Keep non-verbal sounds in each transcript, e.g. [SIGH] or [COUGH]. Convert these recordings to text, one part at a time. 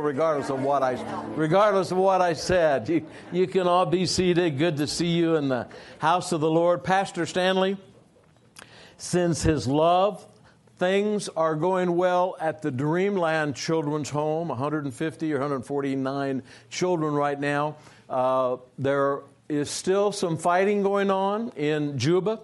regardless of what I regardless of what I said. You, you can all be seated. Good to see you in the house of the Lord. Pastor Stanley sends his love. Things are going well at the Dreamland Children's Home, 150 or 149 children right now. Uh, there is still some fighting going on in Juba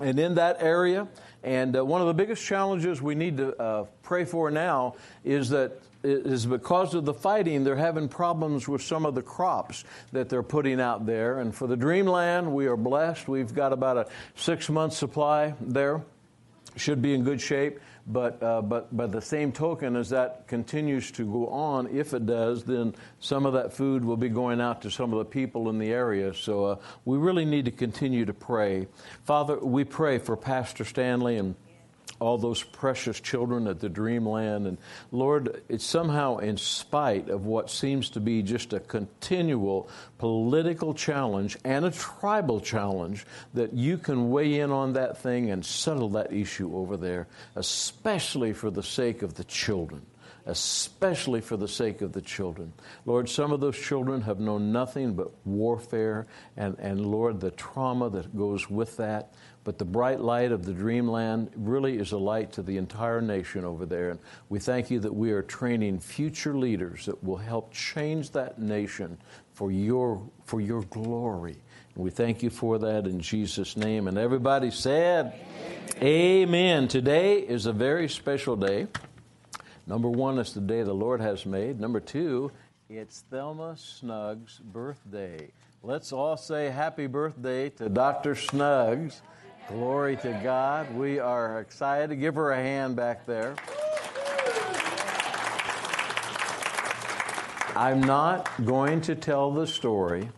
and in that area. And uh, one of the biggest challenges we need to uh, pray for now is that is because of the fighting, they're having problems with some of the crops that they're putting out there. And for the Dreamland, we are blessed. We've got about a six month supply there. Should be in good shape. But, uh, but by the same token, as that continues to go on, if it does, then some of that food will be going out to some of the people in the area. So uh, we really need to continue to pray. Father, we pray for Pastor Stanley and all those precious children at the dreamland. And Lord, it's somehow in spite of what seems to be just a continual political challenge and a tribal challenge that you can weigh in on that thing and settle that issue over there, especially for the sake of the children especially for the sake of the children. Lord, some of those children have known nothing but warfare and, and Lord, the trauma that goes with that. But the bright light of the dreamland really is a light to the entire nation over there. And we thank you that we are training future leaders that will help change that nation for your, for your glory. And we thank you for that in Jesus' name. And everybody said, Amen. Amen. Today is a very special day. Number one, it's the day the Lord has made. Number two, it's Thelma Snuggs' birthday. Let's all say happy birthday to Dr. Snuggs. Glory to God. We are excited. to Give her a hand back there. I'm not going to tell the story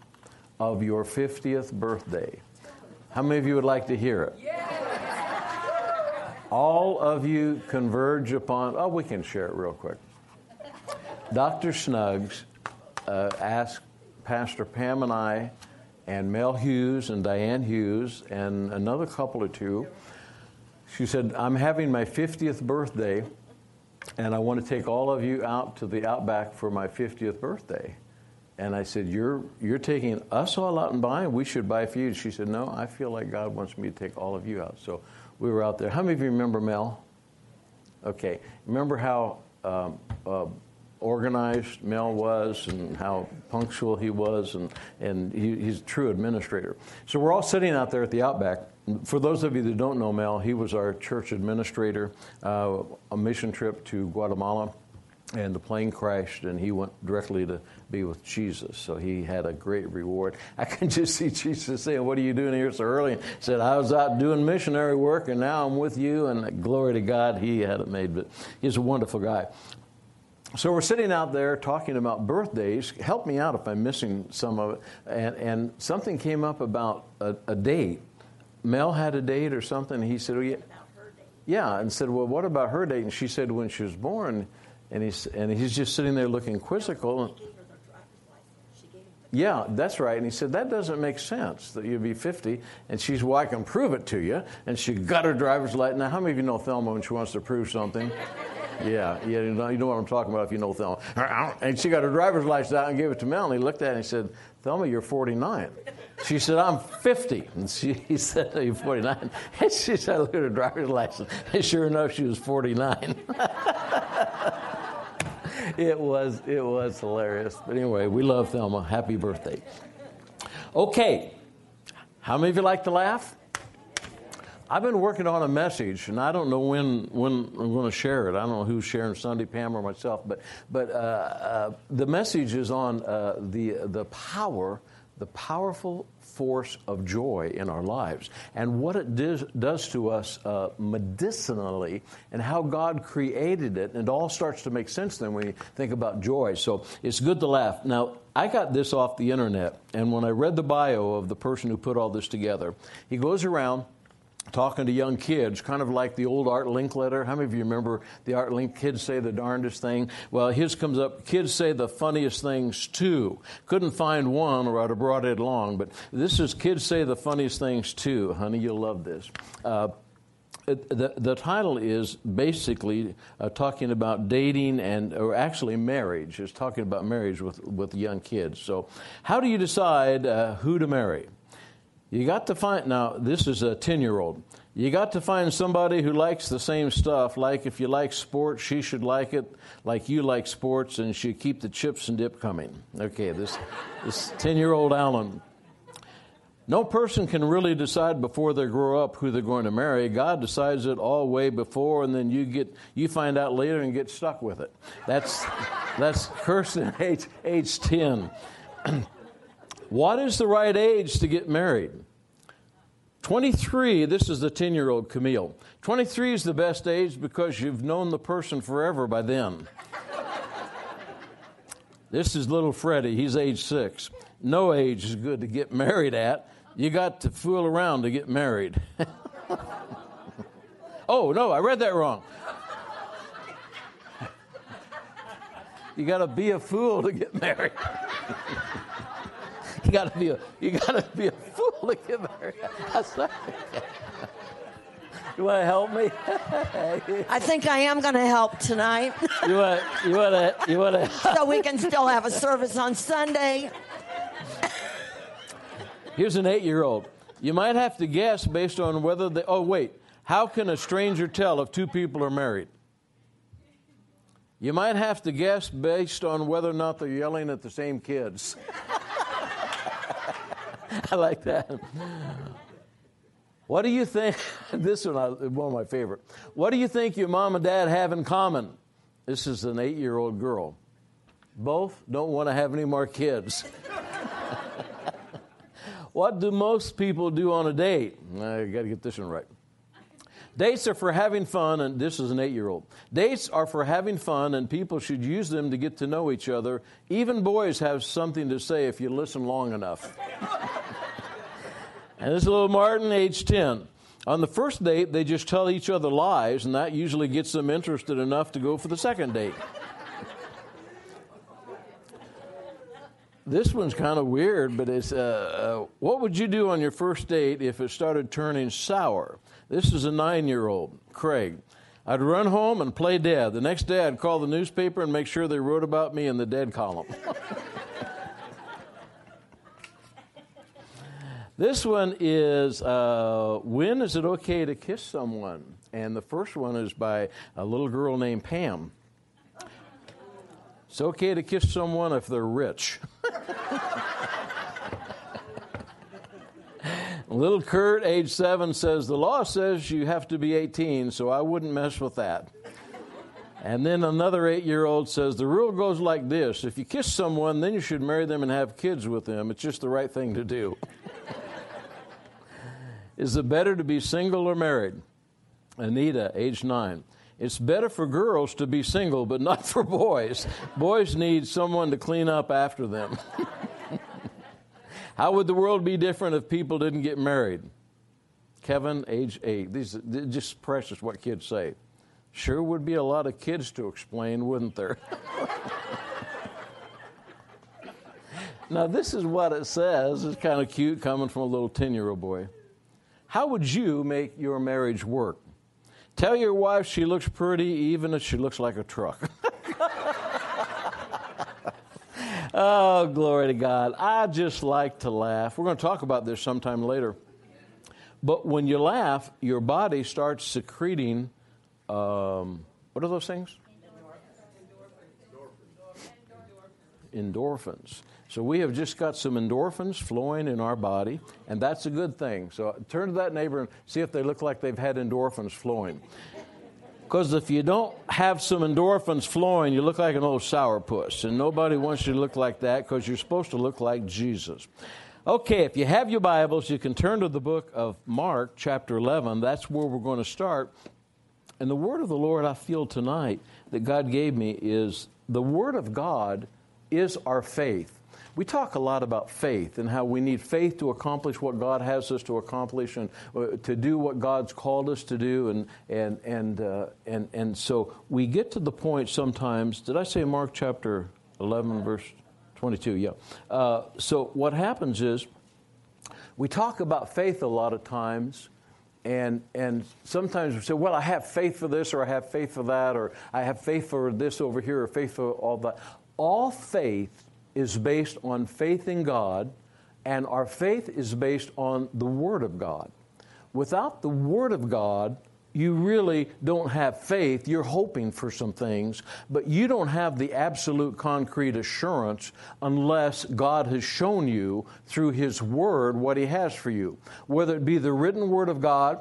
of your 50th birthday. How many of you would like to hear it? All of you converge upon, oh, we can share it real quick. Dr. Snuggs uh, asked Pastor Pam and I and Mel Hughes and Diane Hughes and another couple or two. She said, I'm having my 50th birthday, and I want to take all of you out to the Outback for my 50th birthday. And I said, You're, you're taking us all out and buying? We should buy for you. She said, No, I feel like God wants me to take all of you out. So we were out there. How many of you remember Mel? Okay. Remember how um, uh, organized Mel was and how punctual he was, and, and he, he's a true administrator. So we're all sitting out there at the Outback. For those of you that don't know Mel, he was our church administrator, uh, a mission trip to Guatemala, and the plane crashed, and he went directly to be with Jesus. So he had a great reward. I can [LAUGHS] just see Jesus saying, What are you doing here so early? And said, I was out doing missionary work, and now I'm with you. And glory to God, he had it made. But he's a wonderful guy. So we're sitting out there talking about birthdays. Help me out if I'm missing some of it. And, and something came up about a, a, date. Mel had a date or something. He said, well, yeah. yeah, and said, well, what about her date? And she said, when she was born. And he's, and he's just sitting there looking quizzical. Yeah, that's right. And he said, That doesn't make sense that you'd be 50. And she's, Well, I can prove it to you. And she got her driver's license. Now, how many of you know Thelma when she wants to prove something? [LAUGHS] Yeah, yeah, you know, you know what I'm talking about if you know Thelma. And she got her driver's license out and gave it to Mel, and he looked at it and he said, Thelma, you're 49. She said, I'm 50. And she, [LAUGHS] he said, You're 49. And she said, Look at her driver's license. And sure enough, she was 49. [LAUGHS] it was it was hilarious. But anyway, we love Thelma. Happy birthday. Okay. How many of you like to laugh? I've been working on a message, and I don't know when, when I'm going to share it. I don't know who's sharing Sunday, Pam or myself, but, but uh, uh, the message is on uh, the, the power, the powerful force of joy in our lives and what it does, to us uh, medicinally and how God created it. And it all starts to make sense then when you think about joy. So it's good to laugh. Now, I got this off the internet, and when I read the bio of the person who put all this together, he goes around talking to young kids, kind of like the old Art Linkletter. How many of you remember the Art Link? Kids say the darndest thing. Well, his comes up. Kids say the funniest things too. Couldn't find one, or I'd have brought it along. But this is kids say the funniest things too. Honey, you'll love this. Uh, the, the title is basically uh, talking about dating and, or actually marriage, is talking about marriage with, with young kids. So, how do you decide uh, who to marry? You got to find, now, this is a 10 year old. You got to find somebody who likes the same stuff. Like if you like sports, she should like it like you like sports, and she keep the chips and dip coming. Okay, this this 10 year old Alan. No person can really decide before they grow up who they're going to marry. God decides it all way before, and then you get you find out later and get stuck with it. That's that's Kirsten age age 10. [CLEARS THROAT] what is the right age to get married? 23, this is the 10 year old Camille. 23 is the best age because you've known the person forever by then. this is little Freddie, he's age six. No age is good to get married at. You got to fool around to get married. [LAUGHS] oh, no, I read that wrong. you got to be a fool to get married. [LAUGHS] you got to be a you got to be a fool to get married. You want to help me? I think I am going to help tonight. you want you want to you want to [LAUGHS] so we can still have a service on Sunday. Here's an 8-year-old. You might have to guess based on whether they Oh wait, how can a stranger tell if two people are married? You might have to guess based on whether or not they're yelling at the same kids. [LAUGHS] [LAUGHS] I like that. What do you think? [LAUGHS] This one, one of my favorite. What do you think your mom and dad have in common? This is an eight year old girl. Both don't want to have any more kids. [LAUGHS] what do most people do on a date? I got to get this one right. Dates are for having fun, and this is an eight year old. Dates are for having fun, and people should use them to get to know each other. Even boys have something to say if you listen long enough. [LAUGHS] and this little Martin, age 10. On the first date, they just tell each other lies, and that usually gets them interested enough to go for the second date. this one's kind of weird, but it's uh, uh, what would you do on your first date if it started turning sour? This is a nine year old, Craig. I'd run home and play dead. The next day, I'd call the newspaper and make sure they wrote about me in the dead column. [LAUGHS] this one is uh, When is it okay to kiss someone? And the first one is by a little girl named Pam. It's okay to kiss someone if they're rich. [LAUGHS] Little Kurt, age seven, says, The law says you have to be 18, so I wouldn't mess with that. And then another eight year old says, The rule goes like this if you kiss someone, then you should marry them and have kids with them. It's just the right thing to do. [LAUGHS] Is it better to be single or married? Anita, age nine. It's better for girls to be single, but not [LAUGHS] for boys. Boys need someone to clean up after them. [LAUGHS] How would the world be different if people didn't get married? Kevin, age eight. These just precious what kids say. Sure would be a lot of kids to explain, wouldn't there? [LAUGHS] now, this is what it says. It's kind of cute coming from a little 10 year old boy. How would you make your marriage work? Tell your wife she looks pretty even if she looks like a truck. [LAUGHS] Oh, glory to God. I just like to laugh. We're going to talk about this sometime later. But when you laugh, your body starts secreting, um, what are those things? Endorphins. So we have just got some endorphins flowing in our body, and that's a good thing. So turn to that neighbor and see if they look like they've had endorphins flowing. Because if you don't have some endorphins flowing, you look like an old sourpuss. And nobody wants you to look like that because you're supposed to look like Jesus. Okay, if you have your Bibles, you can turn to the book of Mark, chapter 11. That's where we're going to start. And the word of the Lord I feel tonight that God gave me is the word of God is our faith we talk a lot about faith and how we need faith to accomplish what God has us to accomplish and uh, to do what God's called us to do. And, and, and, uh, and, and so we get to the point sometimes, did I say Mark chapter 11, verse 22? Yeah. Uh, so what happens is we talk about faith a lot of times and and sometimes we say, well, I have faith for this, or I have faith for that, or I have faith for this over here, or faith for all that. All faith is based on faith in God, and our faith is based on the Word of God. Without the Word of God, you really don't have faith. You're hoping for some things, but you don't have the absolute concrete assurance unless God has shown you through His Word what He has for you. Whether it be the written Word of God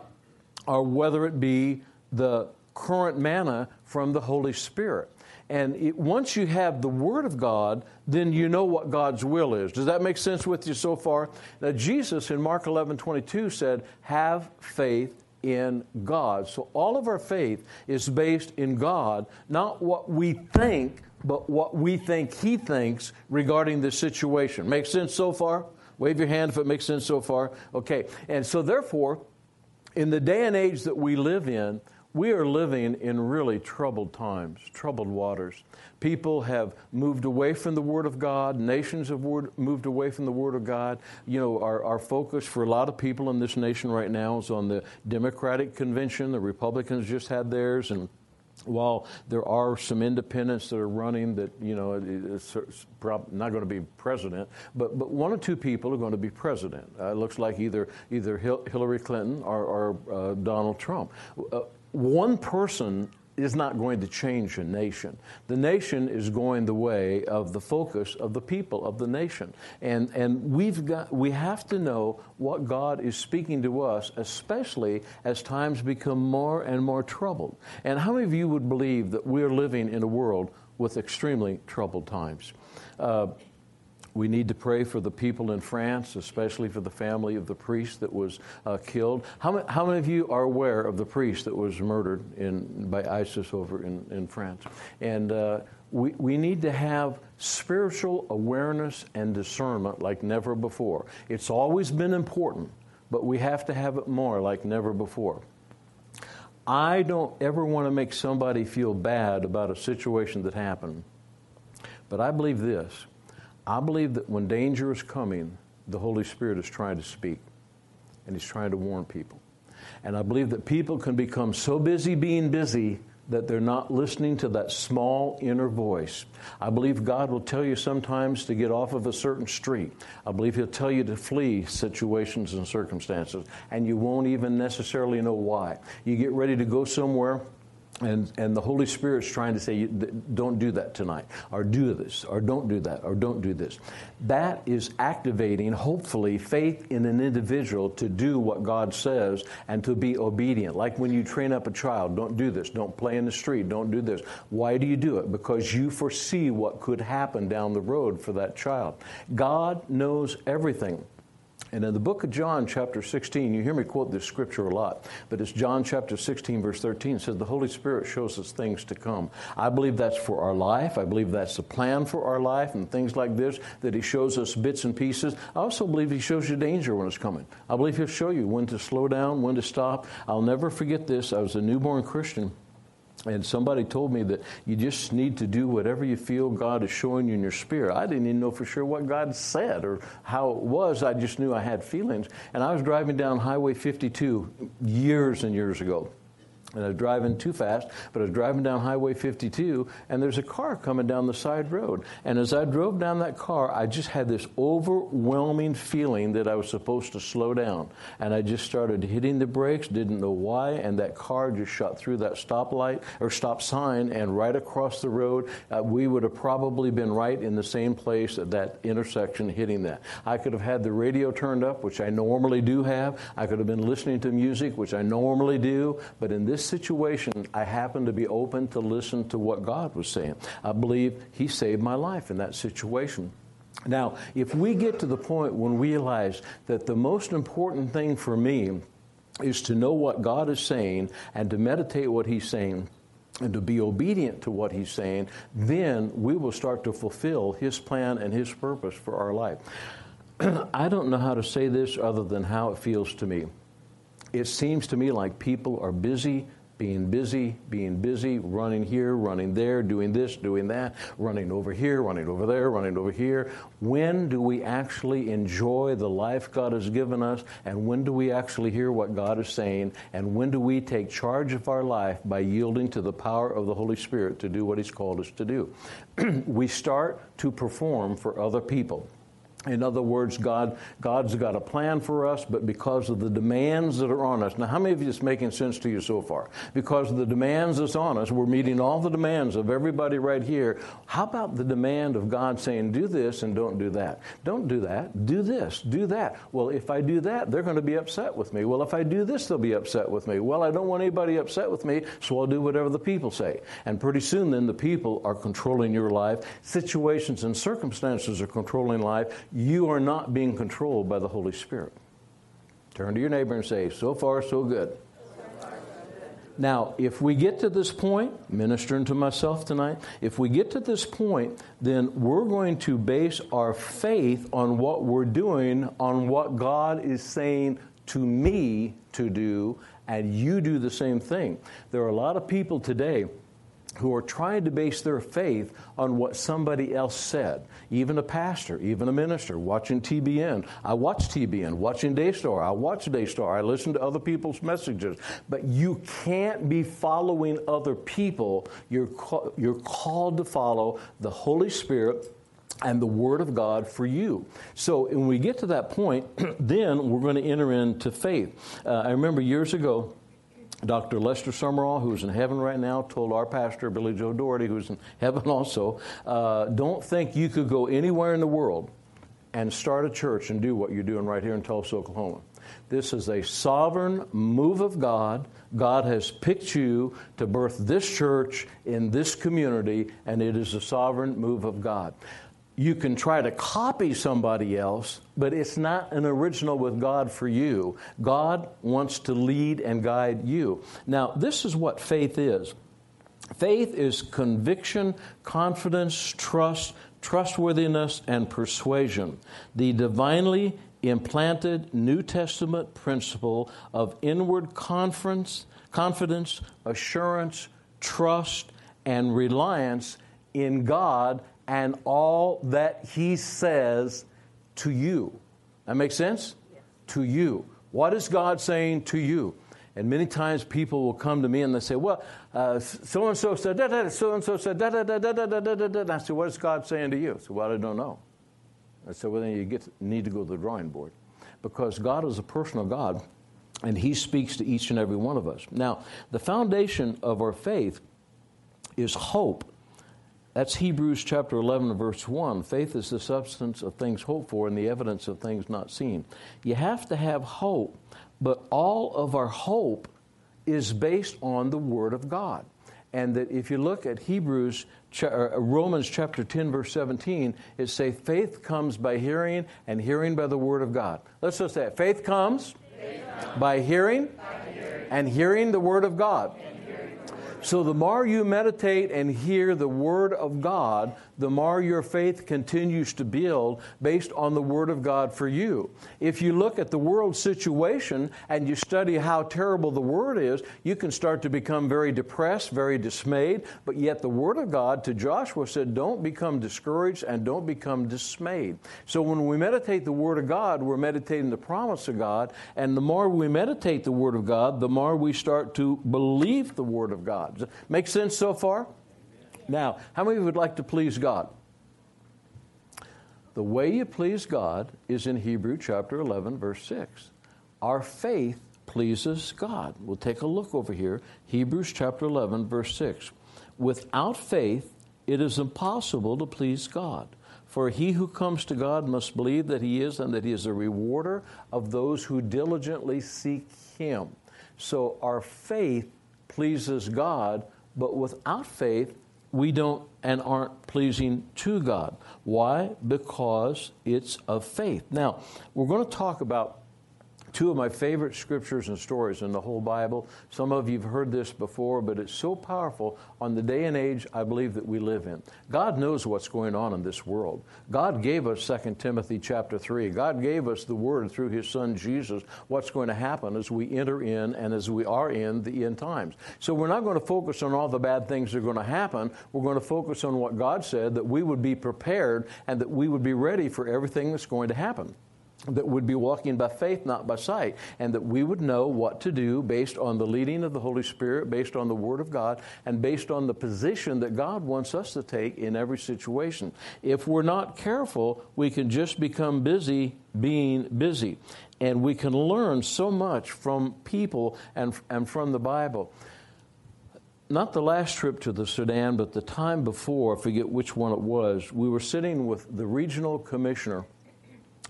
or whether it be the current manna from the Holy Spirit. And it, once you have the Word of God, then you know what God's will is. Does that make sense with you so far? Now, Jesus in Mark 11 22 said, Have faith in God. So all of our faith is based in God, not what we think, but what we think He thinks regarding the situation. Make sense so far? Wave your hand if it makes sense so far. Okay. And so, therefore, in the day and age that we live in, we are living in really troubled times, troubled waters. People have moved away from the Word of God. Nations have moved away from the Word of God. You know, our, our focus for a lot of people in this nation right now is on the Democratic convention. The Republicans just had theirs, and while there are some independents that are running that you know not going to be president, but but one or two people are going to be president. Uh, it looks like either either Hillary Clinton or, or uh, Donald Trump. Uh, one person is not going to change a nation. The nation is going the way of the focus of the people of the nation. And, and we've got, we have to know what God is speaking to us, especially as times become more and more troubled. And how many of you would believe that we're living in a world with extremely troubled times? Uh, we need to pray for the people in France, especially for the family of the priest that was uh, killed. How, how, many of you are aware of the priest that was murdered in, by ISIS over in, in France? And uh, we, we need to have spiritual awareness and discernment like never before. It's always been important, but we have to have it more like never before. I don't ever want to make somebody feel bad about a situation that happened, but I believe this I believe that when danger is coming, the Holy Spirit is trying to speak and He's trying to warn people. And I believe that people can become so busy being busy that they're not listening to that small inner voice. I believe God will tell you sometimes to get off of a certain street. I believe He'll tell you to flee situations and circumstances, and you won't even necessarily know why. You get ready to go somewhere and, and the Holy Spirit's trying to say, don't do that tonight, or do this, or don't do that, or don't do this. That is activating, hopefully, faith in an individual to do what God says and to be obedient. Like when you train up a child, don't do this, don't play in the street, don't do this. Why do you do it? Because you foresee what could happen down the road for that child. God knows everything. And in the book of John, chapter 16, you hear me quote this scripture a lot, but it's John chapter 16, verse 13, says, The Holy Spirit shows us things to come. I believe that's for our life. I believe that's the plan for our life and things like this, that He shows us bits and pieces. I also believe He shows you danger when it's coming. I believe He'll show you when to slow down, when to stop. I'll never forget this. I was a newborn Christian. And somebody told me that you just need to do whatever you feel God is showing you in your spirit. I didn't even know for sure what God said or how it was. I just knew I had feelings. And I was driving down Highway 52 years and years ago and I was driving too fast, but I was driving down Highway 52, and there's a car coming down the side road. And as I drove down that car, I just had this overwhelming feeling that I was supposed to slow down. And I just started hitting the brakes, didn't know why, and that car just shot through that stoplight or stop sign and right across the road. Uh, we would have probably been right in the same place at that intersection hitting that. I could have had the radio turned up, which I normally do have. I could have been listening to music, which I normally do, but in this this situation, I happened to be open to listen to what God was saying. I believe He saved my life in that situation. Now, if we get to the point when we realize that the most important thing for me is to know what God is saying and to meditate what He's saying, and to be obedient to what he's saying, then we will start to fulfill his plan and his purpose for our life. [CLEARS THROAT] I don't know how to say this other than how it feels to me it seems to me like people are busy being busy, being busy, running here, running there, doing this, doing that, running over here, running over there, running over here. When do we actually enjoy the life God has given us? And when do we actually hear what God is saying? And when do we take charge of our life by yielding to the power of the Holy Spirit to do what He's called us to do? [CLEARS THROAT] we start to perform for other people. In other words, God, God's got a plan for us, but because of the demands that are on us. Now, how many of you is making sense to you so far? Because of the demands that's on us, we're meeting all the demands of everybody right here. How about the demand of God saying, do this and don't do that? Don't do that. Do this. Do that. Well, if I do that, they're going to be upset with me. Well, if I do this, they'll be upset with me. Well, I don't want anybody upset with me, so I'll do whatever the people say. And pretty soon, then, the people are controlling your life. Situations and circumstances are controlling life you are not being controlled by the Holy Spirit. Turn to your neighbor and say, So far, so good. Now, if we get to this point, ministering to myself tonight, if we get to this point, then we're going to base our faith on what we're doing, on what God is saying to me to do, and you do the same thing. There are a lot of people today who are trying to base their faith on what somebody else said. Even a pastor, even a minister, watching TBN. I watch TBN, watching Daystar. I watch Daystar. I listen to other people's messages. But you can't be following other people. You're, you're called to follow the Holy Spirit and the Word of God for you. So when we get to that point, [CLEARS THROAT] then we're going to enter into faith. Uh, I remember years ago, Dr. Lester Sumrall, who's in heaven right now, told our pastor, Billy Joe Daugherty, who's in heaven [LAUGHS] also, uh, don't think you could go anywhere in the world and start a church and do what you're doing right here in Tulsa, Oklahoma. This is a sovereign move of God. God has picked you to birth this church in this community, and it is a sovereign move of God you can try to copy somebody else, but it's not an original with God for you. God wants to lead and guide you. Now, this is what faith is faith is conviction, confidence, trust, trustworthiness, and persuasion. The divinely implanted New Testament principle of inward confidence, confidence, assurance, trust, and reliance in God and all that he says to you. That makes sense? Yes. To you. What is God saying to you? And many times people will come to me and they say, Well, so and so said, da so and so said, da da da da da da da da. And I said, What is God saying to you? I said, Well, I don't know. I said, Well, then you get, need to go to the drawing board. Because God is a personal God, and He speaks to each and every one of us. Now, the foundation of our faith is hope that's Hebrews chapter 11, verse 1. Faith is the substance of things hoped for and the evidence of things not seen. You have to have hope, but all of our hope is based on the Word of God. And that if you look at Hebrews, uh, Romans chapter 10, verse 17, it says, faith comes by hearing, and hearing by the Word of God. Let's just say it. Faith comes, faith comes by, hearing, by hearing, and hearing the Word of God. So the more you meditate and hear the Word of God, the more your faith continues to build based on the Word of God for you. If you look at the world situation and you study how terrible the Word is, you can start to become very depressed, very dismayed. But yet, the Word of God to Joshua said, Don't become discouraged and don't become dismayed. So, when we meditate the Word of God, we're meditating the promise of God. And the more we meditate the Word of God, the more we start to believe the Word of God. Make sense so far? Now, how many would like to please God? The way you please God is in Hebrew chapter 11, verse 6. Our faith pleases God. We'll take a look over here. Hebrews chapter 11, verse 6. Without faith, it is impossible to please God. For he who comes to God must believe that he is and that he is a rewarder of those who diligently seek him. So our faith pleases God, but without faith, we don't and aren't pleasing to God. Why? Because it's of faith. Now, we're going to talk about two of my favorite scriptures and stories in the whole Bible. Some of you have heard this before, but it's so powerful on the day and age I believe that we live in. God knows what's going on in this world. God gave us 2 Timothy chapter 3. God gave us the word through his son Jesus what's going to happen as we enter in and as we are in the end times. So we're not going to focus on all the bad things that are going to happen. We're going to focus on what God said that we would be prepared and that we would be ready for everything that's going to happen that would be walking by faith, not by sight, and that we would know what to do based on the leading of the Holy Spirit, based on the Word of God, and based on the position that God wants us to take in every situation. If we're not careful, we can just become busy being busy. And we can learn so much from people and, and from the Bible. Not the last trip to the Sudan, but the time before, I forget which one it was, we were sitting with the regional commissioner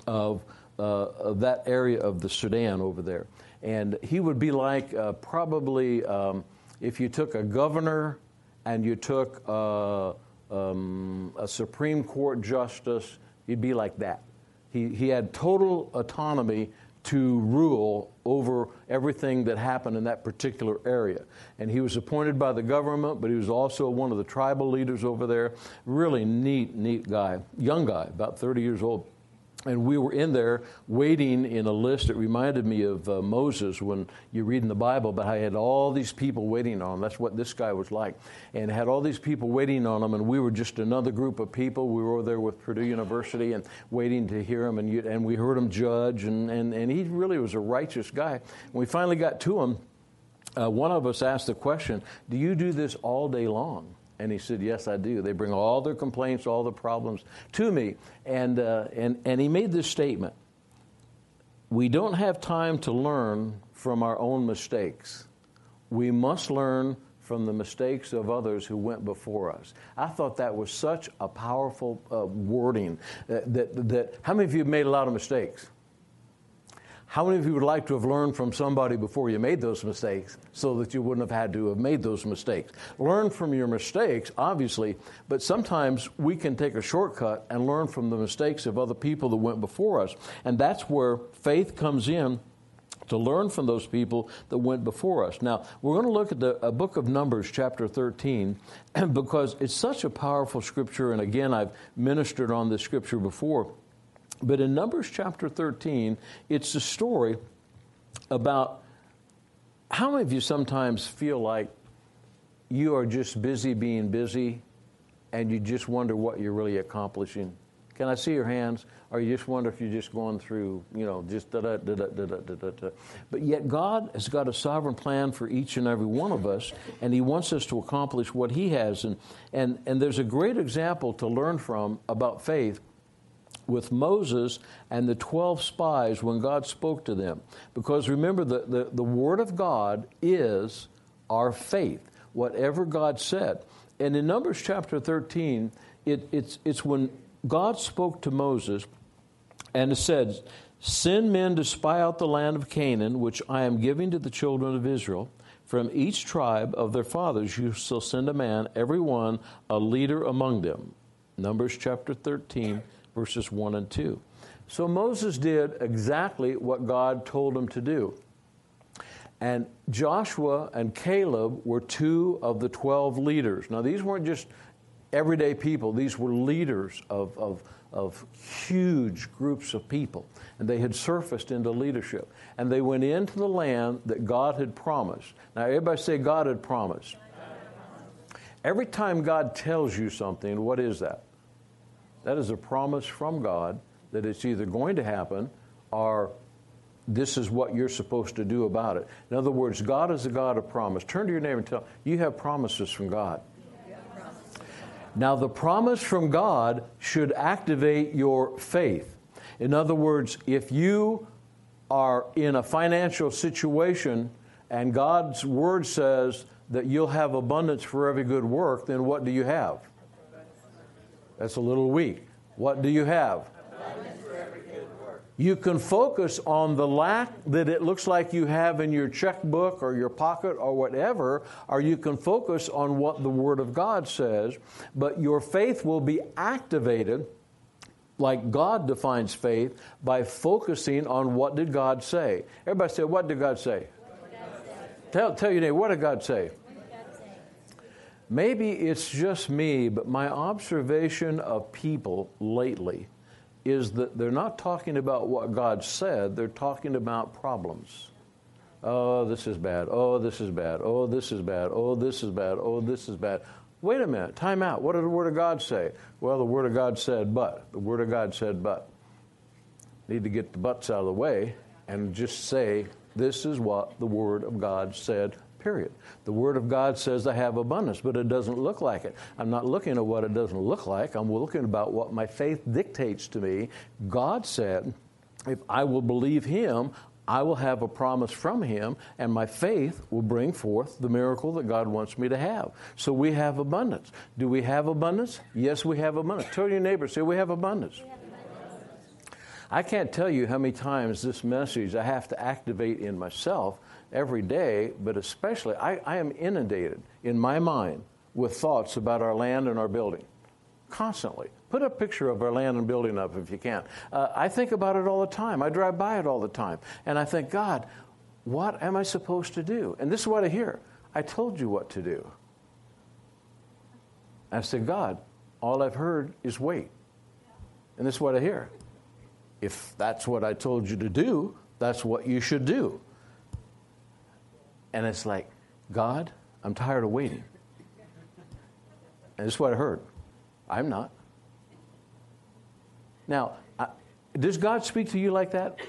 of of that area of the Sudan over there. And he would be like uh, probably um, if you took a governor and you took uh, um, a Supreme Court justice, he'd be like that. He, he had total autonomy to rule over everything that happened in that particular area. And he was appointed by the government, but he was also one of the tribal leaders over there. Really neat, neat guy. Young guy, about 30 years old. And we were in there waiting in a list. It reminded me of uh, Moses when you read in the Bible, but I had all these people waiting on him. That's what this guy was like. And had all these people waiting on him, and we were just another group of people. We were there with Purdue University and waiting to hear him, and, you, and we heard him judge, and, and, and he really was a righteous guy. When we finally got to him, uh, one of us asked the question Do you do this all day long? And he said, Yes, I do. They bring all their complaints, all the problems to me. And, uh, and, and he made this statement We don't have time to learn from our own mistakes. We must learn from the mistakes of others who went before us. I thought that was such a powerful uh, wording. That, that, that, how many of you have made a lot of mistakes? How many of you would like to have learned from somebody before you made those mistakes so that you wouldn't have had to have made those mistakes? Learn from your mistakes, obviously, but sometimes we can take a shortcut and learn from the mistakes of other people that went before us. And that's where faith comes in to learn from those people that went before us. Now, we're going to look at the uh, book of Numbers, chapter 13, [CLEARS THROAT] because it's such a powerful scripture. And again, I've ministered on this scripture before. But in Numbers chapter 13, it's a story about how many of you sometimes feel like you are just busy being busy and you just wonder what you're really accomplishing? Can I see your hands? Or you just wonder if you're just going through, you know, just da da da da da da da da. But yet God has got a sovereign plan for each and every one of us, and He wants us to accomplish what He has. And and and there's a great example to learn from about faith with Moses and the 12 spies when God spoke to them. Because remember, the, the, the Word of God is our faith, whatever God said. And in Numbers chapter 13, it, it's, it's when God spoke to Moses and it said, Send men to spy out the land of Canaan, which I am giving to the children of Israel. From each tribe of their fathers you shall send a man, every one a leader among them. Numbers chapter 13 verses 1 and 2. So Moses did exactly what God told him to do. And Joshua and Caleb were two of the 12 leaders. Now, these weren't just everyday people, these were leaders of, of, of huge groups of people. And they had surfaced into leadership. And they went into the land that God had promised. Now, everybody say, God had promised. Every time God tells you something, what is that? That is a promise from God that it's either going to happen or this is what you're supposed to do about it. In other words, God is a God of promise. Turn to your neighbor and tell you have promises from God. Now, the promise from God should activate your faith. In other words, if you are in a financial situation and God's word says that you'll have abundance for every good work, then what do you have? That's a little weak. What do you have? You can focus on the lack that it looks like you have in your checkbook or your pocket or whatever, or you can focus on what the Word of God says, but your faith will be activated like God defines faith by focusing on what did God say. Everybody say, What did God say? Tell, tell your neighbor, what did God say? Maybe it's just me, but my observation of people lately is that they're not talking about what God said, they're talking about problems. Oh, this is bad. Oh, this is bad. Oh, this is bad. Oh, this is bad. Oh, this is bad. Wait a minute, time out. What did the Word of God say? Well, the Word of God said, but. The Word of God said, but. Need to get the buts out of the way and just say, this is what the Word of God said, period. The Word of God says I have abundance, but it doesn't look like it. I'm not looking at what it doesn't look like. I'm looking about what my faith dictates to me. God said, if I will believe Him, I will have a promise from Him, and my faith will bring forth the miracle that God wants me to have. So we have abundance. Do we have abundance? Yes, we have abundance. Tell your neighbor, say, we have abundance. We have I can't tell you how many times this message I have to activate in myself every day, but especially I, I am inundated in my mind with thoughts about our land and our building constantly. Put a picture of our land and building up if you can. Uh, I think about it all the time. I drive by it all the time. And I think, God, what am I supposed to do? And this is what I hear I told you what to do. I said, God, all I've heard is wait. And this is what I hear if that's what I told you to do, that's what you should do. And it's like, God, I'm tired of waiting. And this is what I heard. I'm not. Now, I, does God speak to you like that?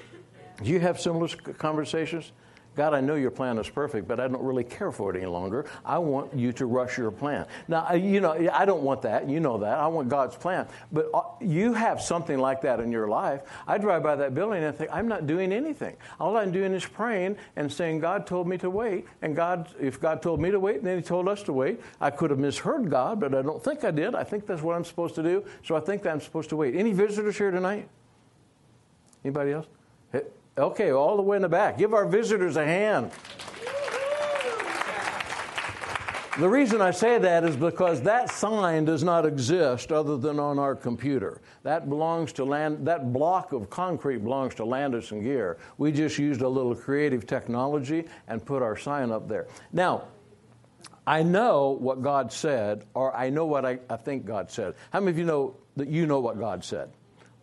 Do you have similar conversations? God, I know your plan is perfect, but I don't really care for it any longer. I want you to rush your plan. Now, you know, I don't want that. You know that. I want God's plan. But you have something like that in your life. I drive by that building and think, I'm not doing anything. All I'm doing is praying and saying, God told me to wait. And God, if God told me to wait, then He told us to wait. I could have misheard God, but I don't think I did. I think that's what I'm supposed to do. So I think that I'm supposed to wait. Any visitors here tonight? Anybody else? Okay, all the way in the back. Give our visitors a hand. The reason I say that is because that sign does not exist other than on our computer. That belongs to land, that block of concrete belongs to Landis and Gear. We just used a little creative technology and put our sign up there. Now, I know what God said, or I know what I, I think God said. How many of you know that you know what God said?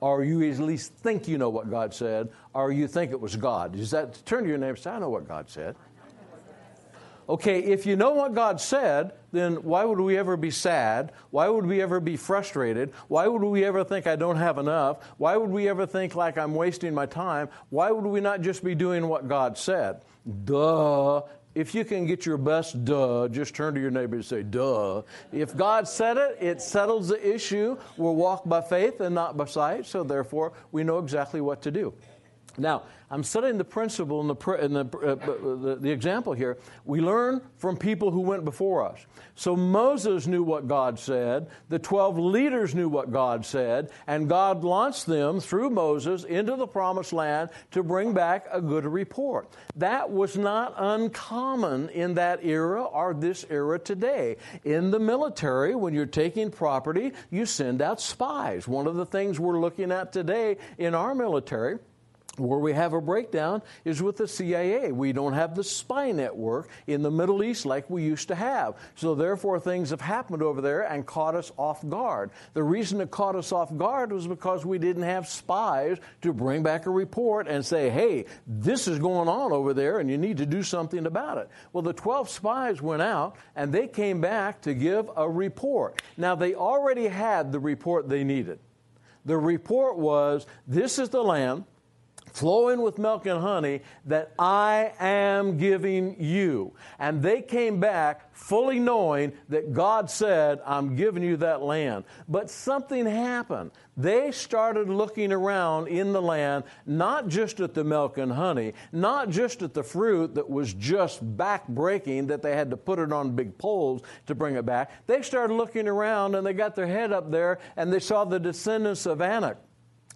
or you at least think you know what God said, or you think it was God. Is that turn to your neighbor and say, I know what God said. Okay, if you know what God said, then why would we ever be sad? Why would we ever be frustrated? Why would we ever think I don't have enough? Why would we ever think like I'm wasting my time? Why would we not just be doing what God said? Duh. If you can get your best duh, just turn to your neighbor and say, duh. If God said it, it settles the issue. We'll walk by faith and not by sight, so therefore we know exactly what to do. Now, I'm studying the principle and the, and the, uh, the, the, example here. We learn from people who went before us. So Moses knew what God said, the 12 leaders knew what God said, and God launched them through Moses into the promised land to bring back a good report. That was not uncommon in that era or this era today. In the military, when you're taking property, you send out spies. One of the things we're looking at today in our military where we have a breakdown is with the CIA. We don't have the spy network in the Middle East like we used to have. So, therefore, things have happened over there and caught us off guard. The reason it caught us off guard was because we didn't have spies to bring back a report and say, hey, this is going on over there and you need to do something about it. Well, the 12 spies went out and they came back to give a report. Now, they already had the report they needed. The report was this is the land flowing with milk and honey that I am giving you. And they came back fully knowing that God said, I'm giving you that land. But something happened. They started looking around in the land, not just at the milk and honey, not just at the fruit that was just backbreaking that they had to put it on big poles to bring it back. They started looking around and they got their head up there and they saw the descendants of Anak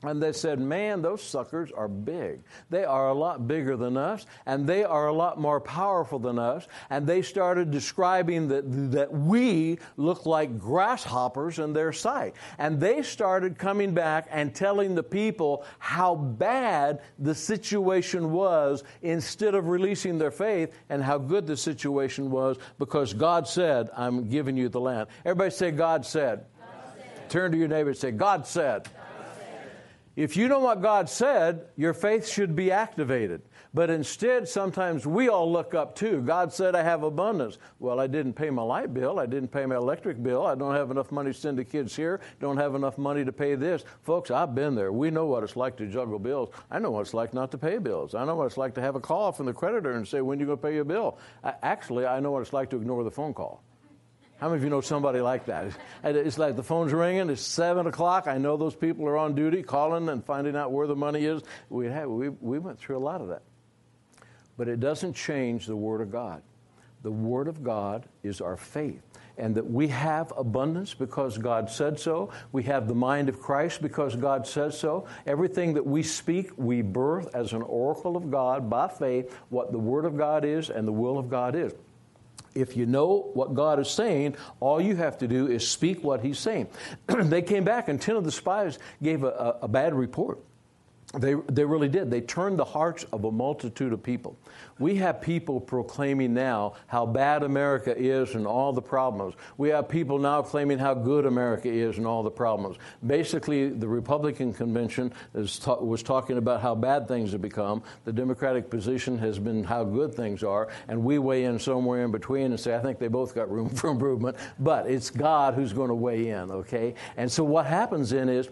And they said, Man, those suckers are big. They are a lot bigger than us, and they are a lot more powerful than us. And they started describing that, that we look like grasshoppers in their sight. And they started coming back and telling the people how bad the situation was instead of releasing their faith and how good the situation was because God said, I'm giving you the land. Everybody say, God said. God said. Turn to your neighbor and say, God said. God if you know what God said, your faith should be activated. But instead, sometimes we all look up too. God said, I have abundance. Well, I didn't pay my light bill. I didn't pay my electric bill. I don't have enough money to send the kids here. Don't have enough money to pay this. Folks, I've been there. We know what it's like to juggle bills. I know what it's like not to pay bills. I know what it's like to have a call from the creditor and say, When are you going to pay your bill? I, actually, I know what it's like to ignore the phone call. How many of you know somebody like that? [LAUGHS] It's like the phone's ringing, it's 7 o'clock. I know those people are on duty calling and finding out where the money is. We, we, we went through a lot of that. But it doesn't change the Word of God. The Word of God is our faith. And that we have abundance because God said so. We have the mind of Christ because God says so. Everything that we speak, we birth as an oracle of God by faith what the Word of God is and the will of God is. If you know what God is saying, all you have to do is speak what He's saying. [CLEARS THROAT] they came back, and 10 of the spies gave a, a, a bad report. They, they really did. They turned the hearts of a multitude of people. We have people proclaiming now how bad America is and all the problems. We have people now claiming how good America is and all the problems. Basically, the Republican convention ta- was talking about how bad things have become. The Democratic position has been how good things are. And we weigh in somewhere in between and say, I think they both got room [LAUGHS] for improvement. But it's God who's going to weigh in, okay? And so what happens then is,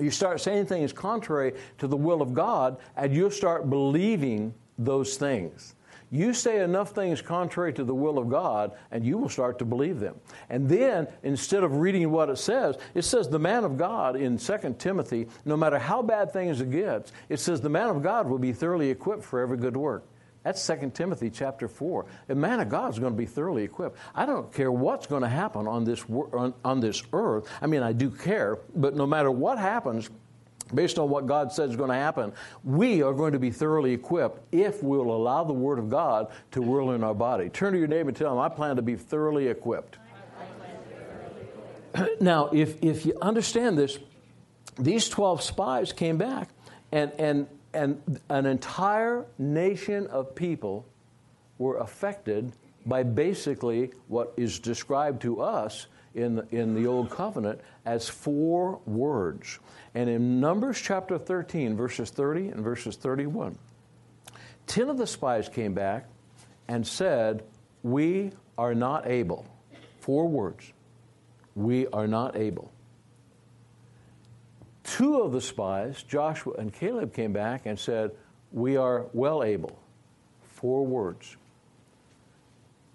you start saying things contrary to the will of God, and you'll start believing those things. You say enough things contrary to the will of God, and you will start to believe them. And then, instead of reading what it says, it says the man of God in 2 Timothy, no matter how bad things it gets, it says the man of God will be thoroughly equipped for every good work. That's 2 Timothy chapter 4. A man of God is going to be thoroughly equipped. I don't care what's going to happen on this, on, on this earth. I mean, I do care, but no matter what happens, based on what God says is going to happen, we are going to be thoroughly equipped if we'll allow the Word of God to whirl in our body. Turn to your neighbor and tell them, I plan to be thoroughly equipped. [CLEARS THROAT] now, if, if you understand this, these 12 spies came back and, and and an entire nation of people were affected by basically what is described to us in the, in the Old Covenant as four words. And in Numbers chapter 13, verses 30 and verses 31, 10 of the spies came back and said, We are not able. Four words. We are not able. Two of the spies, Joshua and Caleb, came back and said, We are well able. Four words.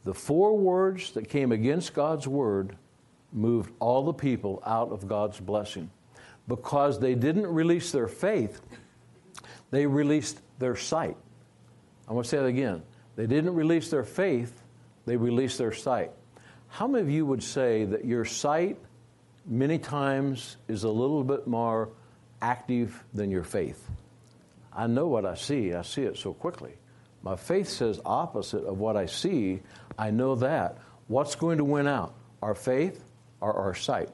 The four words that came against God's word moved all the people out of God's blessing. Because they didn't release their faith, they released their sight. I'm going to say that again. They didn't release their faith, they released their sight. How many of you would say that your sight many times is a little bit more active than your faith. I know what I see, I see it so quickly. My faith says opposite of what I see. I know that. What's going to win out? Our faith or our sight?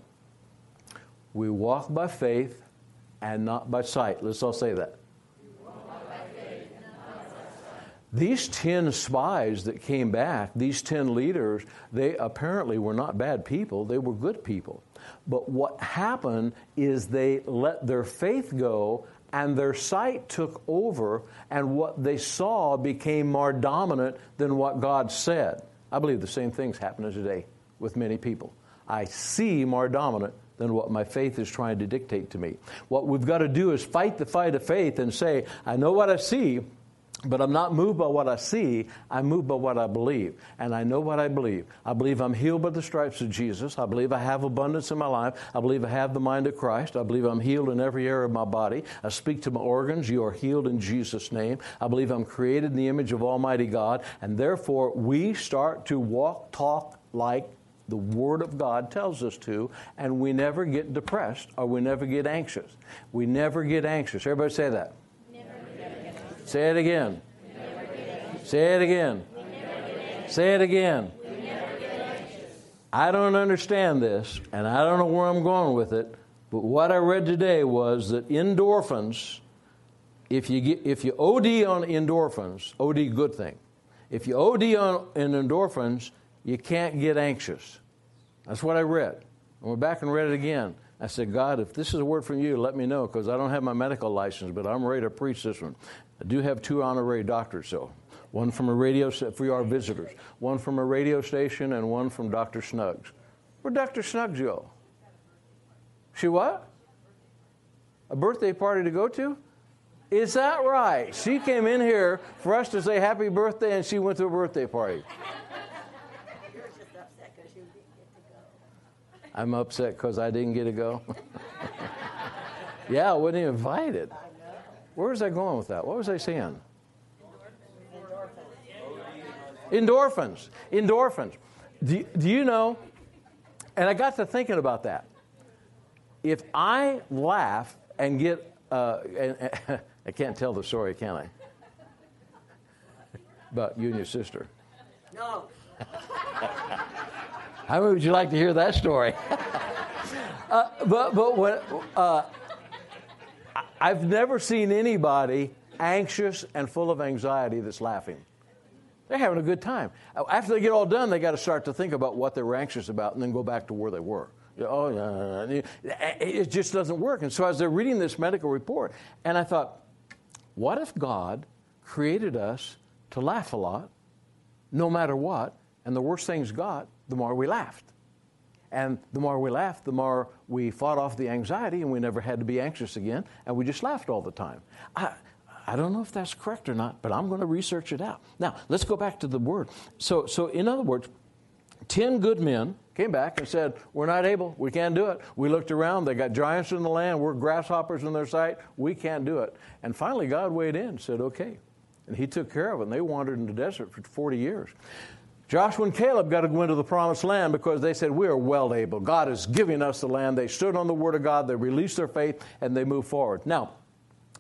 We walk by faith and not by sight. Let's all say that. These 10 spies that came back, these 10 leaders, they apparently were not bad people, they were good people. But what happened is they let their faith go and their sight took over, and what they saw became more dominant than what God said. I believe the same thing's happening today with many people. I see more dominant than what my faith is trying to dictate to me. What we've got to do is fight the fight of faith and say, I know what I see, but I'm not moved by what I see. I'm moved by what I believe. And I know what I believe. I believe I'm healed by the stripes of Jesus. I believe I have abundance in my life. I believe I have the mind of Christ. I believe I'm healed in every area of my body. I speak to my organs. You are healed in Jesus' name. I believe I'm created in the image of Almighty God. And therefore, we start to walk, talk like the Word of God tells us to, and we never get depressed or we never get anxious. We never get anxious. Everybody say that. Say it again. Say it again. Say it again. I don't understand this, and I don't know where I'm going with it, but what I read today was that endorphins, if you, get, if you OD on endorphins, OD good thing. If you OD on in endorphins, you can't get anxious. That's what I read. I went back and read it again. I said, God, if this is a word from you, let me know because I don't have my medical license, but I'm ready to preach this one. I do have two honorary doctors, though. one from a radio for our visitors, one from a radio station, and one from Dr. Snuggs. Where Dr. Snuggs go? She what? A birthday party to go to? Is that right? She came in here for us to say happy birthday, and she went to a birthday party. I'm upset because I didn't get to go. [LAUGHS] yeah, I wasn't invited. Where was I going with that? What was I saying? Endorphins. Endorphins. Do, do you know? And I got to thinking about that. If I laugh and get, uh, and, and, [LAUGHS] I can't tell the story, can I? About you and your sister. No. How would you like to hear that story? [LAUGHS] uh, but but when, uh, I've never seen anybody anxious and full of anxiety that's laughing. They're having a good time. After they get all done, they got to start to think about what they were anxious about and then go back to where they were. Oh, yeah. Eh, it just doesn't work. And so as they're reading this medical report, and I thought, what if God created us to laugh a lot, no matter what, and the worse things got, the more we laughed. And the more we laughed, the more we fought off the anxiety, and we never had to be anxious again, and we just laughed all the time. I, I don't know if that's correct or not, but I'm going to research it out. Now, let's go back to the word. So, so in other words, 10 good men came back and said, We're not able. We can't do it. We looked around. They got giants in the land. We're grasshoppers in their sight. We can't do it. And finally, God weighed in and said, Okay. And He took care of it. And they wandered in the desert for 40 years. Joshua and Caleb got to go into the promised land because they said, We are well able. God is giving us the land. They stood on the word of God, they released their faith, and they moved forward. Now,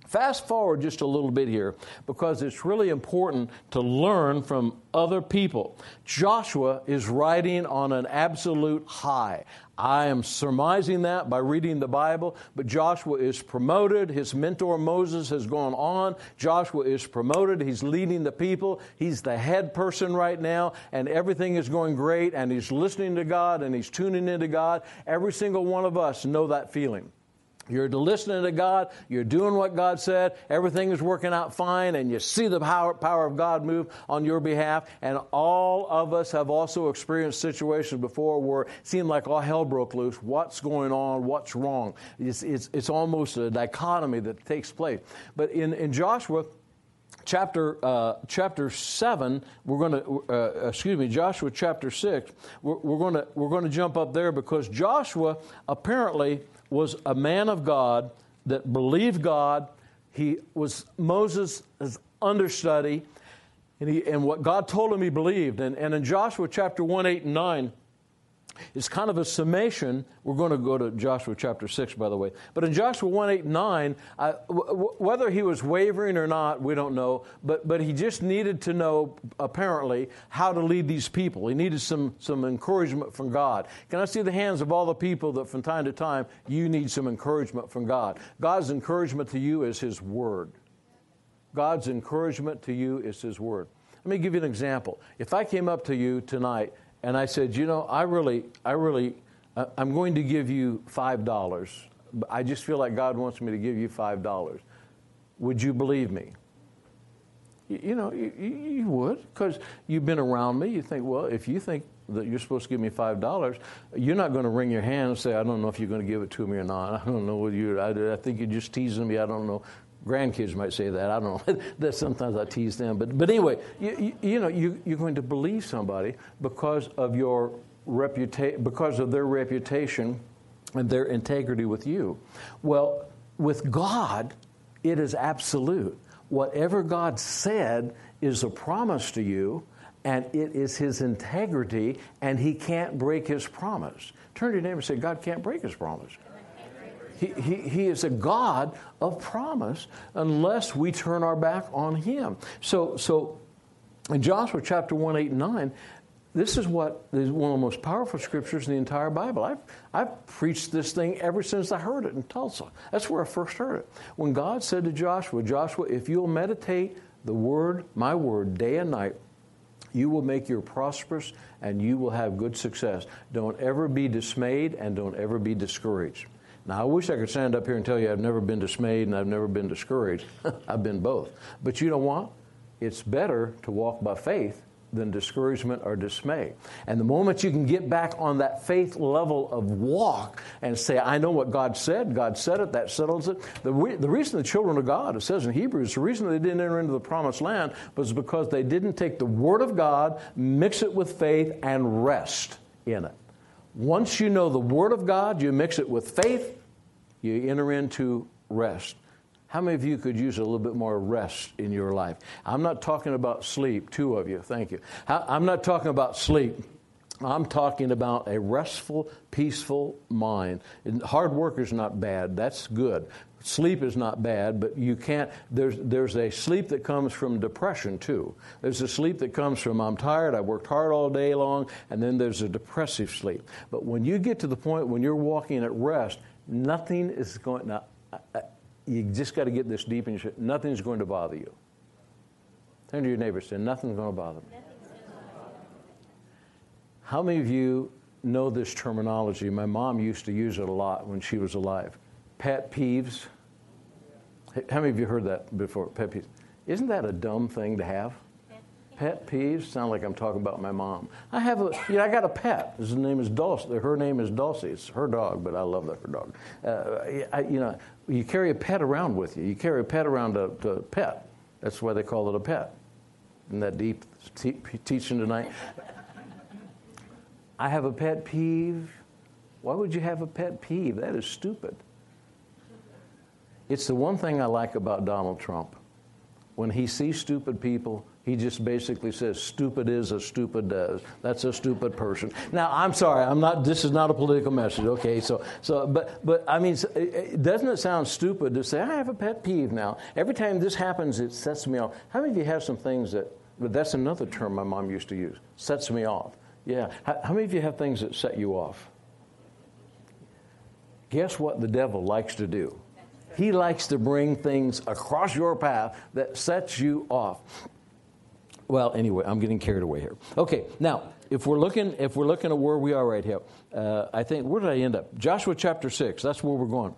Fast forward just a little bit here because it's really important to learn from other people. Joshua is riding on an absolute high. I am surmising that by reading the Bible, but Joshua is promoted. His mentor Moses has gone on. Joshua is promoted. He's leading the people. He's the head person right now, and everything is going great, and he's listening to God and he's tuning into God. Every single one of us know that feeling. You're listening to God, you're doing what God said, everything is working out fine, and you see the power, power of God move on your behalf. And all of us have also experienced situations before where it seemed like all hell broke loose. What's going on? What's wrong? It's, it's, it's almost a dichotomy that takes place. But in, in Joshua, chapter uh, chapter seven. We're going to uh, excuse me, Joshua chapter six. We're, we're going to we're going to jump up there because Joshua apparently was a man of God that believed God. He was Moses' understudy, and, he, and what God told him he believed. And, and in Joshua chapter 1, 8, and 9, it's kind of a summation. We're going to go to Joshua chapter 6, by the way. But in Joshua 1 8 9, uh, w- whether he was wavering or not, we don't know. But, but he just needed to know, apparently, how to lead these people. He needed some, some encouragement from God. Can I see the hands of all the people that from time to time you need some encouragement from God? God's encouragement to you is His Word. God's encouragement to you is His Word. Let me give you an example. If I came up to you tonight and I said, you know, I really, I really, I'm going to give you five dollars. I just feel like God wants me to give you five dollars. Would you believe me? You, you know, you, you would, because you've been around me. You think, well, if you think that you're supposed to give me five dollars, you're not going to wring your hand and say, I don't know if you're going to give it to me or not. I don't know whether you. I, I think you're just teasing me. I don't know grandkids might say that. I don't know. [LAUGHS] sometimes I tease them, but but anyway, you, you, you know, you, you're going to believe somebody because of your reputation, because of their reputation and their integrity with you. Well, with God, it is absolute. Whatever God said is a promise to you, and it is his integrity, and he can't break his promise. Turn to your neighbor and say, God can't break his promise. He, he, is a God of promise unless we turn our back on him. So, so in Joshua chapter 1, 8, and 9, this is what is one of the most powerful scriptures in the entire Bible. I've, I've preached this thing ever since I heard it in Tulsa. That's where I first heard it. When God said to Joshua, Joshua, if you'll meditate the word, my word, day and night, you will make your prosperous and you will have good success. Don't ever be dismayed and don't ever be discouraged. Now, I wish I could stand up here and tell you I've never been dismayed and I've never been discouraged. [LAUGHS] I've been both. But you know what? It's better to walk by faith than discouragement or dismay. And the moment you can get back on that faith level of walk and say, I know what God said, God said it, that settles it. The, the reason the children of God, it says in Hebrews, the reason they didn't enter into the promised land was because they didn't take the Word of God, mix it with faith, and rest in it. Once you know the Word of God, you mix it with faith, you enter into rest. How many of you could use a little bit more rest in your life? I'm not talking about sleep, two of you, thank you. I'm not talking about sleep. I'm talking about a restful, peaceful mind. hard work is not bad, that's good. Sleep is not bad, but you can't. There's, there's a sleep that comes from depression, too. There's a sleep that comes from, I'm tired, I worked hard all day long, and then there's a depressive sleep. But when you get to the point when you're walking at rest, nothing is going. Now, you just got to get this deep in your. Nothing's going to bother you. Turn to your neighbor and say, Nothing's going to bother me. How many of you know this terminology? My mom used to use it a lot when she was alive. Pet peeves. How many of you heard that before? Pet peeves. Isn't that a dumb thing to have? Pet peeves sound like I'm talking about my mom. I have a, you know, I got a pet. His name is Dulce. Her name is Dulcie. It's her dog, but I love that her dog. Uh, I, you know, you carry a pet around with you. You carry a pet around a, a pet. That's why they call it a pet. Isn't that deep te- teaching tonight? I have a pet peeve. Why would you have a pet peeve? That is stupid. It's the one thing I like about Donald Trump. When he sees stupid people, he just basically says, stupid is as stupid does. That's a stupid person. Now, I'm sorry, I'm not, this is not a political message, okay? So, so but, but I mean, doesn't it sound stupid to say, I have a pet peeve now? Every time this happens, it sets me off. How many of you have some things that, but that's another term my mom used to use, sets me off. Yeah. How, how many of you have things that set you off? Guess what the devil likes to do? He likes to bring things across your path that sets you off. Well, anyway, I'm getting carried away here. Okay, now if we're looking if we're looking at where we are right here, uh, I think where did I end up? Joshua chapter six. That's where we're going.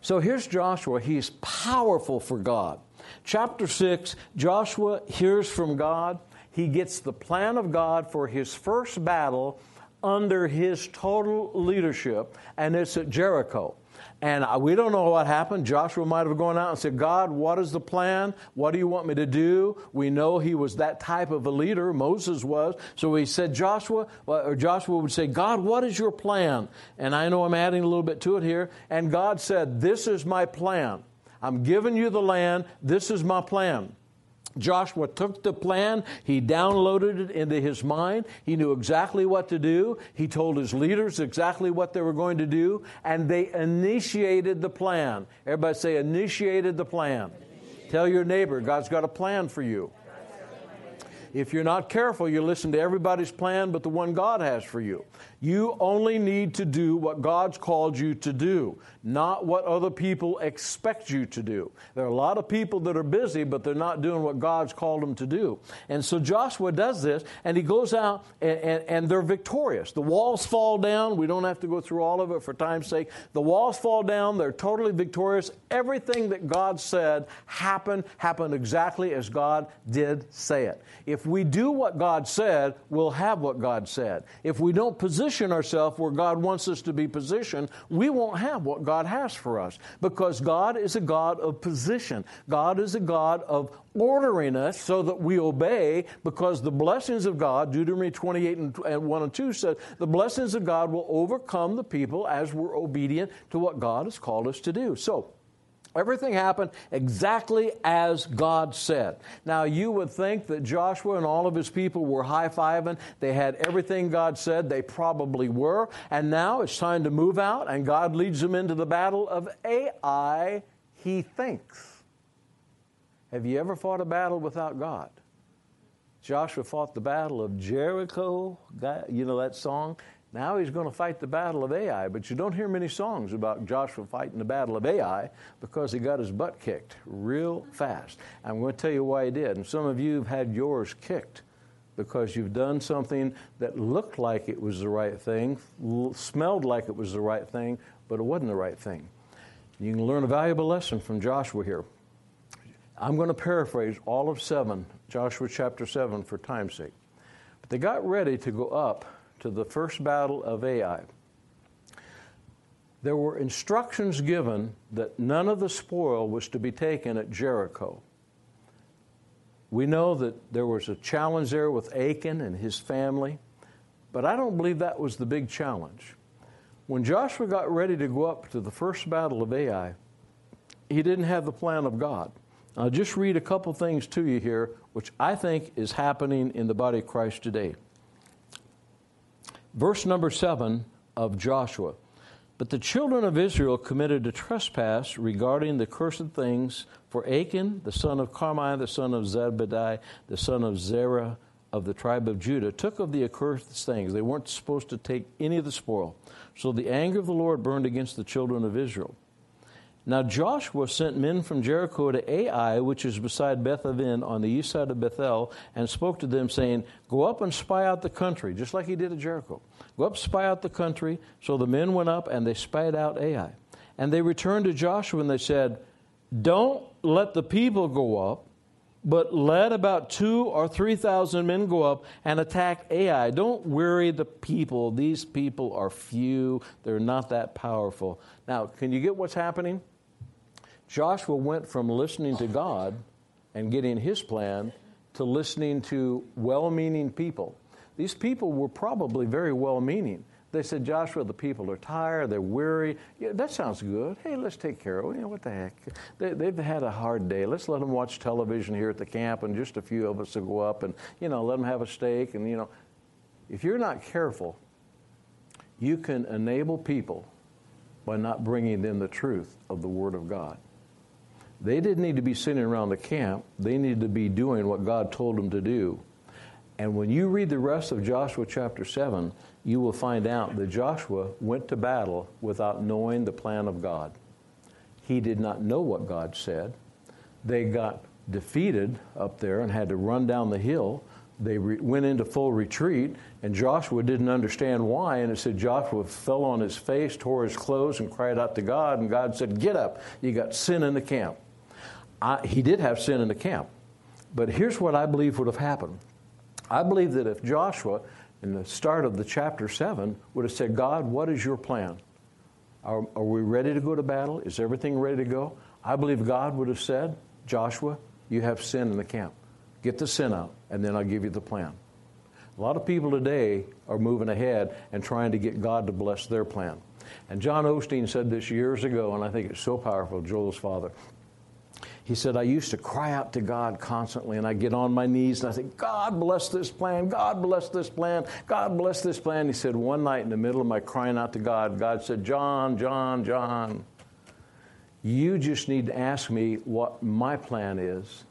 So here's Joshua. He's powerful for God. Chapter six. Joshua hears from God. He gets the plan of God for his first battle under his total leadership, and it's at Jericho. And we don't know what happened. Joshua might have gone out and said, God, what is the plan? What do you want me to do? We know he was that type of a leader. Moses was. So he said, Joshua, or Joshua would say, God, what is your plan? And I know I'm adding a little bit to it here. And God said, This is my plan. I'm giving you the land. This is my plan. Joshua took the plan, he downloaded it into his mind. He knew exactly what to do. He told his leaders exactly what they were going to do, and they initiated the plan. Everybody say, initiated the plan. Initiated. Tell your neighbor, God's got a plan for you. If you're not careful, you listen to everybody's plan but the one God has for you. You only need to do what God's called you to do, not what other people expect you to do. There are a lot of people that are busy, but they're not doing what God's called them to do. And so Joshua does this, and he goes out, and, and, and they're victorious. The walls fall down. We don't have to go through all of it for time's sake. The walls fall down. They're totally victorious. Everything that God said happened, happened exactly as God did say it. If we do what God said, we'll have what God said. If we don't position position ourselves where God wants us to be positioned, we won't have what God has for us because God is a God of position. God is a God of ordering us so that we obey because the blessings of God, Deuteronomy 28 and 1 and 2 says, the blessings of God will overcome the people as we're obedient to what God has called us to do. So, Everything happened exactly as God said. Now, you would think that Joshua and all of his people were high fiving. They had everything God said. They probably were. And now it's time to move out, and God leads them into the battle of Ai, he thinks. Have you ever fought a battle without God? Joshua fought the battle of Jericho. You know that song? Now he's going to fight the battle of Ai, but you don't hear many songs about Joshua fighting the battle of Ai because he got his butt kicked real fast. I'm going to tell you why he did. And some of you have had yours kicked because you've done something that looked like it was the right thing, smelled like it was the right thing, but it wasn't the right thing. You can learn a valuable lesson from Joshua here. I'm going to paraphrase all of 7, Joshua chapter 7, for time's sake. But they got ready to go up to the first battle of Ai, there were instructions given that none of the spoil was to be taken at Jericho. We know that there was a challenge there with Achan and his family, but I don't believe that was the big challenge. When Joshua got ready to go up to the first battle of Ai, he didn't have the plan of God. I'll just read a couple things to you here, which I think is happening in the body of Christ today. Verse number seven of Joshua. But the children of Israel committed a trespass regarding the cursed things, for Achan, the son of Carmi, the son of Zebediah, the son of Zerah of the tribe of Judah, took of the accursed things. They weren't supposed to take any of the spoil. So the anger of the Lord burned against the children of Israel. Now Joshua sent men from Jericho to Ai, which is beside Bethaven on the east side of Bethel, and spoke to them, saying, Go up and spy out the country, just like he did at Jericho. Go up, spy out the country. So the men went up and they spied out Ai. And they returned to Joshua and they said, Don't let the people go up, but let about two or three thousand men go up and attack Ai. Don't worry the people. These people are few, they're not that powerful. Now, can you get what's happening? Joshua went from listening to God and getting his plan to listening to well meaning people. These people were probably very well meaning. They said, Joshua, the people are tired, they're weary. Yeah, that sounds good. Hey, let's take care of them. You know, what the heck? They, have had a hard day. Let's let them watch television here at the camp, and just a few of us will go up and, you know, let them have a steak. And, you know, if you're not careful, you can enable people by not bringing them the truth of the Word of God. They didn't need to be sitting around the camp. They needed to be doing what God told them to do. And when you read the rest of Joshua chapter 7, you will find out that Joshua went to battle without knowing the plan of God. He did not know what God said. They got defeated up there and had to run down the hill. They re- went into full retreat, and Joshua didn't understand why. And it said Joshua fell on his face, tore his clothes, and cried out to God. And God said, Get up. You got sin in the camp. I, he did have sin in the camp. But here's what I believe would have happened. I believe that if Joshua, in the start of the chapter 7, would have said, God, what is your plan? Are, are we ready to go to battle? Is everything ready to go? I believe God would have said, Joshua, you have sin in the camp. Get the sin out, and then I'll give you the plan. A lot of people today are moving ahead and trying to get God to bless their plan. And John Osteen said this years ago, and I think it's so powerful, Joel's father. He said, I used to cry out to God constantly, and I get on my knees and I say, God bless this plan, God bless this plan, God bless this plan. He said, one night in the middle of my crying out to God, God said, John, John, John, you just need to ask me what my plan is.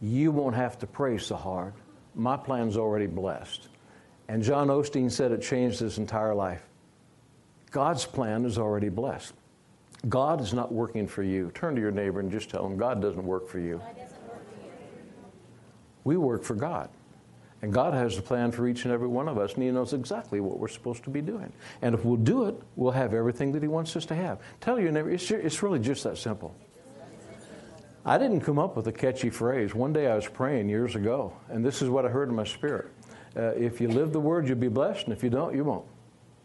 You won't have to pray so hard. My plan's already blessed. And John Osteen said it changed his entire life. God's plan is already blessed. God is not working for you. Turn to your neighbor and just tell him, God doesn't work for you. We work for God. And God has a plan for each and every one of us, and He knows exactly what we're supposed to be doing. And if we'll do it, we'll have everything that He wants us to have. Tell your neighbor, it's, it's really just that simple. I didn't come up with a catchy phrase. One day I was praying years ago, and this is what I heard in my spirit. Uh, if you live the word, you'll be blessed, and if you don't, you won't.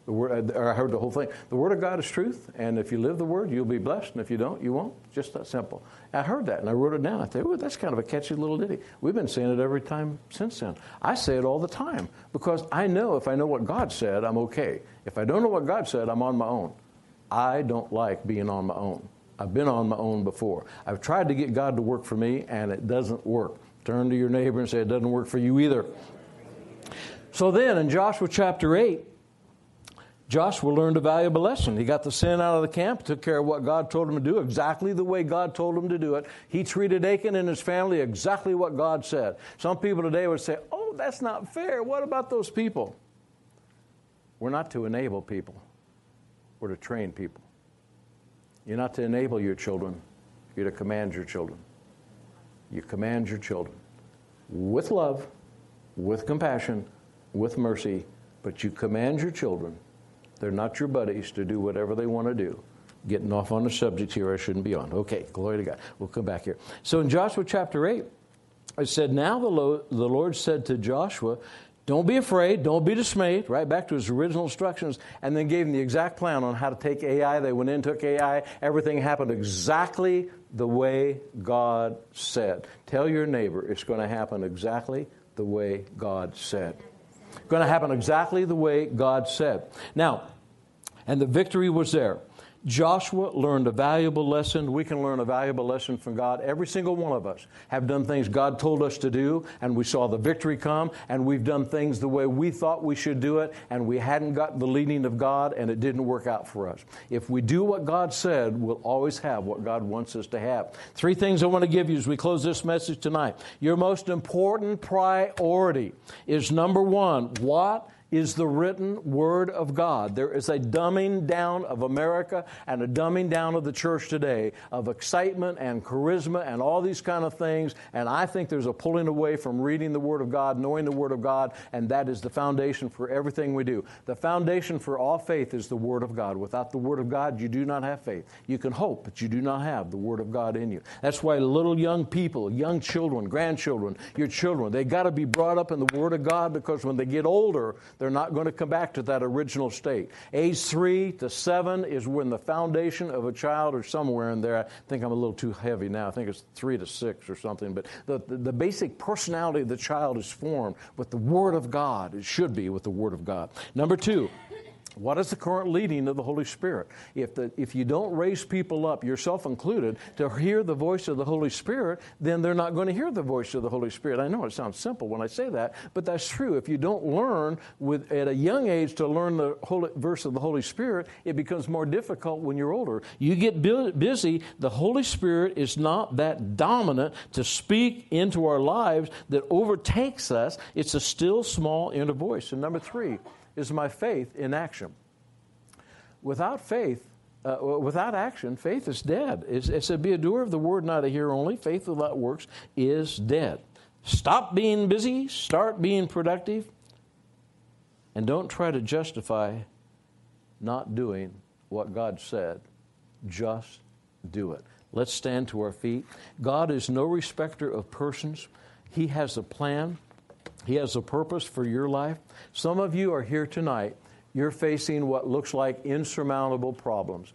The word, uh, I heard the whole thing. The Word of God is truth, and if you live the Word, you'll be blessed, and if you don't, you won't. Just that simple. I heard that, and I wrote it down. I thought, oh, that's kind of a catchy little ditty. We've been saying it every time since then. I say it all the time because I know if I know what God said, I'm okay. If I don't know what God said, I'm on my own. I don't like being on my own. I've been on my own before. I've tried to get God to work for me, and it doesn't work. Turn to your neighbor and say, It doesn't work for you either. So then, in Joshua chapter 8, Joshua learned a valuable lesson. He got the sin out of the camp, took care of what God told him to do, exactly the way God told him to do it. He treated Achan and his family exactly what God said. Some people today would say, Oh, that's not fair. What about those people? We're not to enable people, we're to train people. You're not to enable your children, you're to command your children. You command your children with love, with compassion, with mercy, but you command your children they're not your buddies to do whatever they want to do. Getting off on a subject here, I shouldn't be on. Okay, glory to God. We'll come back here. So in Joshua chapter 8, it said, Now the Lord, the Lord said to Joshua, don't be afraid. Don't be dismayed. Right back to his original instructions, and then gave him the exact plan on how to take Ai. They went in, took Ai. Everything happened exactly the way God said. Tell your neighbor it's going to happen exactly the way God said. Going to happen exactly the way God said. Now, and the victory was there. Joshua learned a valuable lesson. We can learn a valuable lesson from God. Every single one of us have done things God told us to do, and we saw the victory come, and we've done things the way we thought we should do it, and we hadn't gotten the leading of God, and it didn't work out for us. If we do what God said, we'll always have what God wants us to have. Three things I want to give you as we close this message tonight. Your most important priority is number one, what is the written Word of God. There is a dumbing down of America and a dumbing down of the church today of excitement and charisma and all these kind of things. And I think there's a pulling away from reading the Word of God, knowing the Word of God, and that is the foundation for everything we do. The foundation for all faith is the Word of God. Without the Word of God, you do not have faith. You can hope, but you do not have the Word of God in you. That's why little young people, young children, grandchildren, your children, they got to be brought up in the Word of God because when they get older, they're not going to come back to that original state. Age three to seven is when the foundation of a child, or somewhere in there, I think I'm a little too heavy now. I think it's three to six or something. But the, the, the basic personality of the child is formed with the Word of God. It should be with the Word of God. Number two, what is the current leading of the Holy Spirit? If, the, if you don't raise people up, yourself included, to hear the voice of the Holy Spirit, then they're not going to hear the voice of the Holy Spirit. I know it sounds simple when I say that, but that's true. If you don't learn with, at a young age to learn the Holy, verse of the Holy Spirit, it becomes more difficult when you're older. You get busy, the Holy Spirit is not that dominant to speak into our lives that overtakes us. It's a still small inner voice. And number three, is my faith in action. Without faith, uh, without action, faith is dead. It's, it said, Be a doer of the word, not a hearer only. Faith without works is dead. Stop being busy, start being productive, and don't try to justify not doing what God said. Just do it. Let's stand to our feet. God is no respecter of persons, He has a plan. He has a purpose for your life. Some of you are here tonight. You're facing what looks like insurmountable problems.